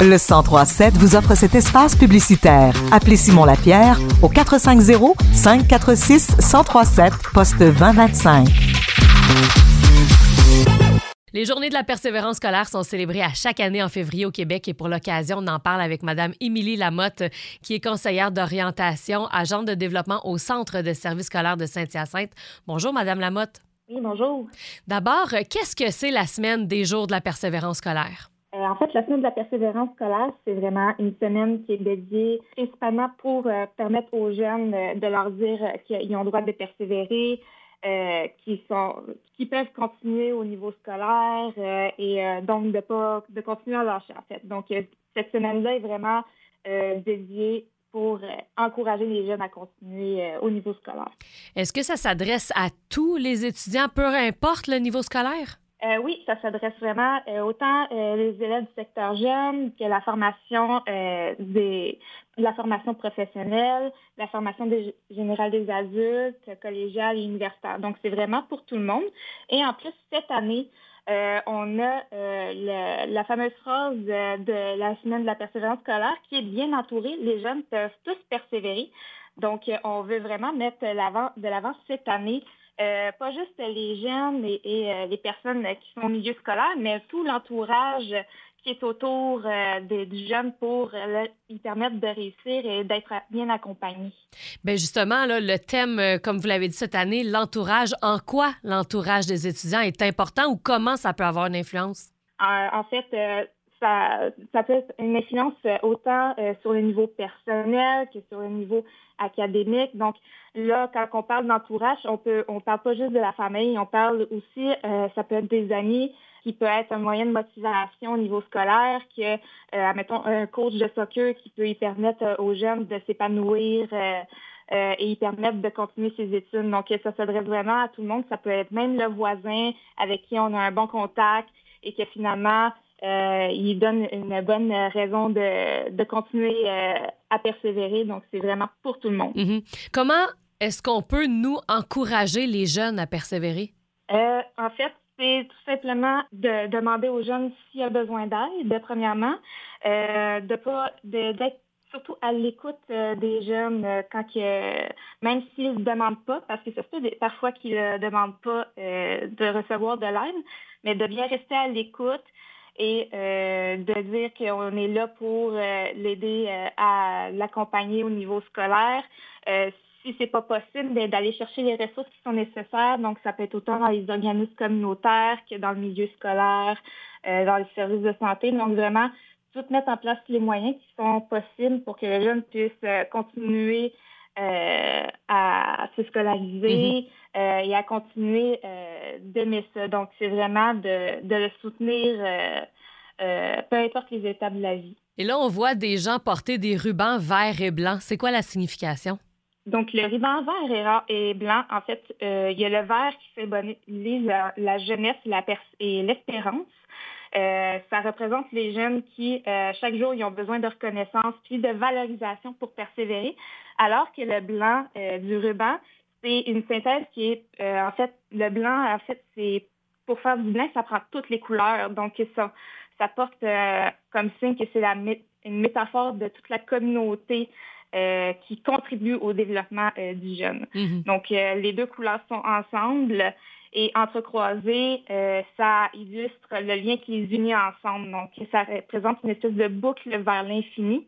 Le 1037 vous offre cet espace publicitaire. Appelez Simon Lapierre au 450 546 1037 poste 2025. Les journées de la persévérance scolaire sont célébrées à chaque année en février au Québec et pour l'occasion, on en parle avec Madame Émilie Lamotte, qui est conseillère d'orientation, agente de développement au Centre de services scolaires de Saint-Hyacinthe. Bonjour, Madame Lamotte. Oui, bonjour. D'abord, qu'est-ce que c'est la semaine des jours de la persévérance scolaire? Euh, en fait, la semaine de la persévérance scolaire, c'est vraiment une semaine qui est dédiée principalement pour euh, permettre aux jeunes euh, de leur dire qu'ils ont le droit de persévérer, qui peuvent continuer au niveau scolaire et donc de pas de continuer à lâcher en fait. Donc cette semaine-là est vraiment dédiée pour encourager les jeunes à continuer au niveau scolaire. Est-ce que ça s'adresse à tous les étudiants, peu importe le niveau scolaire? Euh, oui, ça s'adresse vraiment euh, autant euh, les élèves du secteur jeune que la formation des la formation professionnelle, la formation générale des adultes, collégiale et universitaire. Donc, c'est vraiment pour tout le monde. Et en plus, cette année, on a la fameuse phrase de la semaine de la persévérance scolaire qui est bien entourée. Les jeunes peuvent tous persévérer. Donc, on veut vraiment mettre de l'avant cette année euh, pas juste les jeunes et, euh, les personnes qui sont au milieu scolaire, mais tout l'entourage qui est autour euh, des, du jeune pour lui permettre de réussir et d'être bien accompagné. Bien justement, là, le thème, comme vous l'avez dit cette année, l'entourage, en quoi l'entourage des étudiants est important ou comment ça peut avoir une influence? en fait, ça, ça peut être une influence autant sur le niveau personnel que sur le niveau académique. Donc là, quand on parle d'entourage, on peut, on parle pas juste de la famille, on parle aussi, euh, ça peut être des amis, qui peut être un moyen de motivation au niveau scolaire, que, euh, mettons, un coach de soccer qui peut y permettre euh, aux jeunes de s'épanouir. Euh, et y permettre de continuer ses études. Donc, ça s'adresse vraiment à tout le monde. Ça peut être même le voisin avec qui on a un bon contact et que finalement, euh, il donne une bonne raison de, de continuer euh, à persévérer. Donc, c'est vraiment pour tout le monde. Mm-hmm. Comment est-ce qu'on peut, nous, encourager les jeunes à persévérer? Euh, en fait, c'est tout simplement de demander aux jeunes s'il y a besoin d'aide, premièrement, de pas d'être surtout à l'écoute des jeunes quand que, même s'ils ne demandent pas, parce que ça se peut parfois qu'ils ne demandent pas de recevoir de l'aide, mais de bien rester à l'écoute, et euh, de dire qu'on est là pour euh, l'aider euh, à l'accompagner au niveau scolaire. si c'est pas possible, ben, d'aller chercher les ressources qui sont nécessaires. Donc, ça peut être autant dans les organismes communautaires que dans le milieu scolaire, dans les services de santé. Donc, vraiment, tout mettre en place les moyens qui sont possibles pour que les jeunes puissent continuer à se scolariser. Mm-hmm. Euh, et à continuer euh, d'aimer ça. Donc, c'est vraiment de, de, le soutenir, euh, peu importe les étapes de la vie. Et là, on voit des gens porter des rubans verts et blancs. C'est quoi la signification? Donc, le ruban vert et blanc, en fait, il y a le vert qui symbolise la, la jeunesse et l'espérance. Ça représente les jeunes qui, chaque jour, ils ont besoin de reconnaissance puis de valorisation pour persévérer, alors que le blanc du ruban, c'est une synthèse qui est, euh, en fait, le blanc, en fait, c'est pour faire du blanc, ça prend toutes les couleurs. Donc, ça, ça porte euh, comme signe que c'est la, une métaphore de toute la communauté euh, qui contribue au développement du jeune. Mm-hmm. Donc, les deux couleurs sont ensemble et entrecroisées, ça illustre le lien qui les unit ensemble. Donc, ça représente une espèce de boucle vers l'infini.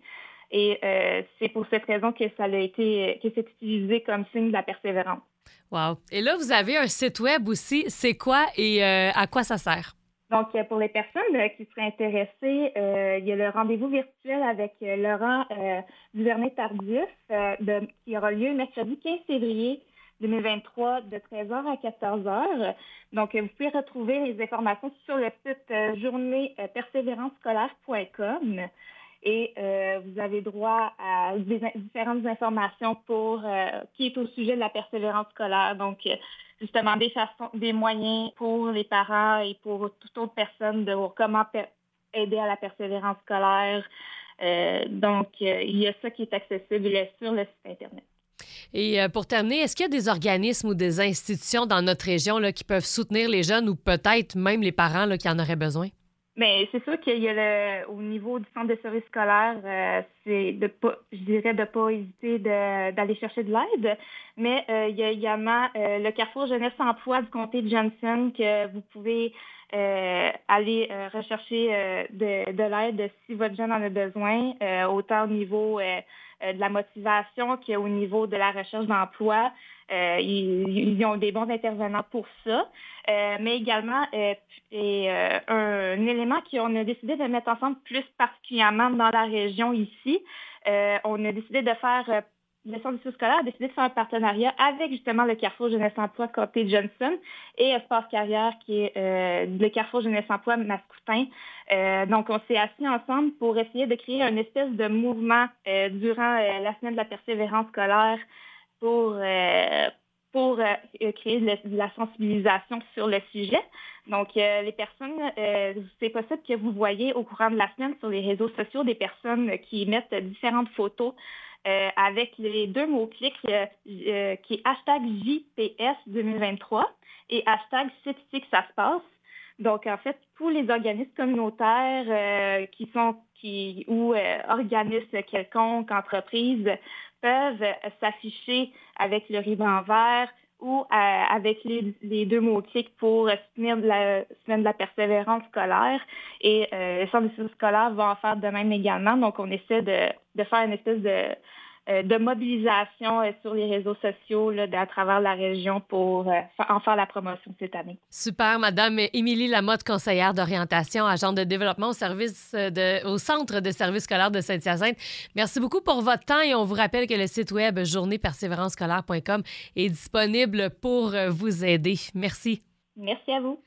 Et euh, c'est pour cette raison que ça a été, que c'est utilisé comme signe de la persévérance. Wow. Et là, vous avez un site web aussi. C'est quoi et euh, à quoi ça sert? Donc, euh, pour les personnes qui seraient intéressées, il y a le rendez-vous virtuel avec Laurent Duvernay-Tardif qui aura lieu mercredi 15 février 2023 de 13h à 14h. Donc, vous pouvez retrouver les informations sur le site journée persévérancescolaire.com et euh, vous avez droit à différentes informations pour euh, qui est au sujet de la persévérance scolaire. Donc, euh, justement, des façons, des moyens pour les parents et pour toute autre personne de voir comment aider à la persévérance scolaire. donc, il y a ça qui est accessible sur le site Internet. Et pour terminer, est-ce qu'il y a des organismes ou des institutions dans notre région là, qui peuvent soutenir les jeunes ou peut-être même les parents là, qui en auraient besoin? Mais c'est sûr qu'il y a le, au niveau du centre de service scolaire, euh, c'est de pas, je dirais de pas hésiter d'aller chercher de l'aide. Mais euh, il y a également euh, le Carrefour Jeunesse Emploi du comté de Johnson que vous pouvez aller rechercher de, de l'aide si votre jeune en a besoin, autant au niveau de la motivation qu'au niveau de la recherche d'emploi. Euh, ils, ont des bons intervenants pour ça. Euh, mais également, euh, et, un, élément qu'on a décidé de mettre ensemble plus particulièrement dans la région ici, on a décidé de faire le Centre du scolaire a décidé de faire un partenariat avec justement le Carrefour Jeunesse Emploi Côté Johnson et Espace Carrière qui est le Carrefour Jeunesse Emploi Mascoutin. donc, on s'est assis ensemble pour essayer de créer une espèce de mouvement durant la semaine de la persévérance scolaire pour, euh, pour euh, créer de la sensibilisation sur le sujet. Donc, euh, les personnes, c'est possible que vous voyez au courant de la semaine sur les réseaux sociaux des personnes qui mettent différentes photos avec les deux mots-clics qui est hashtag JPS 2023 et hashtag que ça se passe. Donc, en fait, tous les organismes communautaires qui sont qui ou organismes quelconques, entreprises peuvent s'afficher avec le ruban vert euh, avec les, deux mots-clics pour soutenir la semaine de la persévérance scolaire. Et euh, le centre de scolaire va en faire de même également. Donc, on essaie de, de faire une espèce de, de mobilisation euh, sur les réseaux sociaux là, à travers la région pour euh, en faire la promotion cette année. Super, Madame Émilie Lamotte, conseillère d'orientation, agente de développement au service de, au Centre de services scolaires de Saint-Hyacinthe. Merci beaucoup pour votre temps et on vous rappelle que le site web journéepersévérancescolaire.com est disponible pour vous aider. Merci. Merci à vous.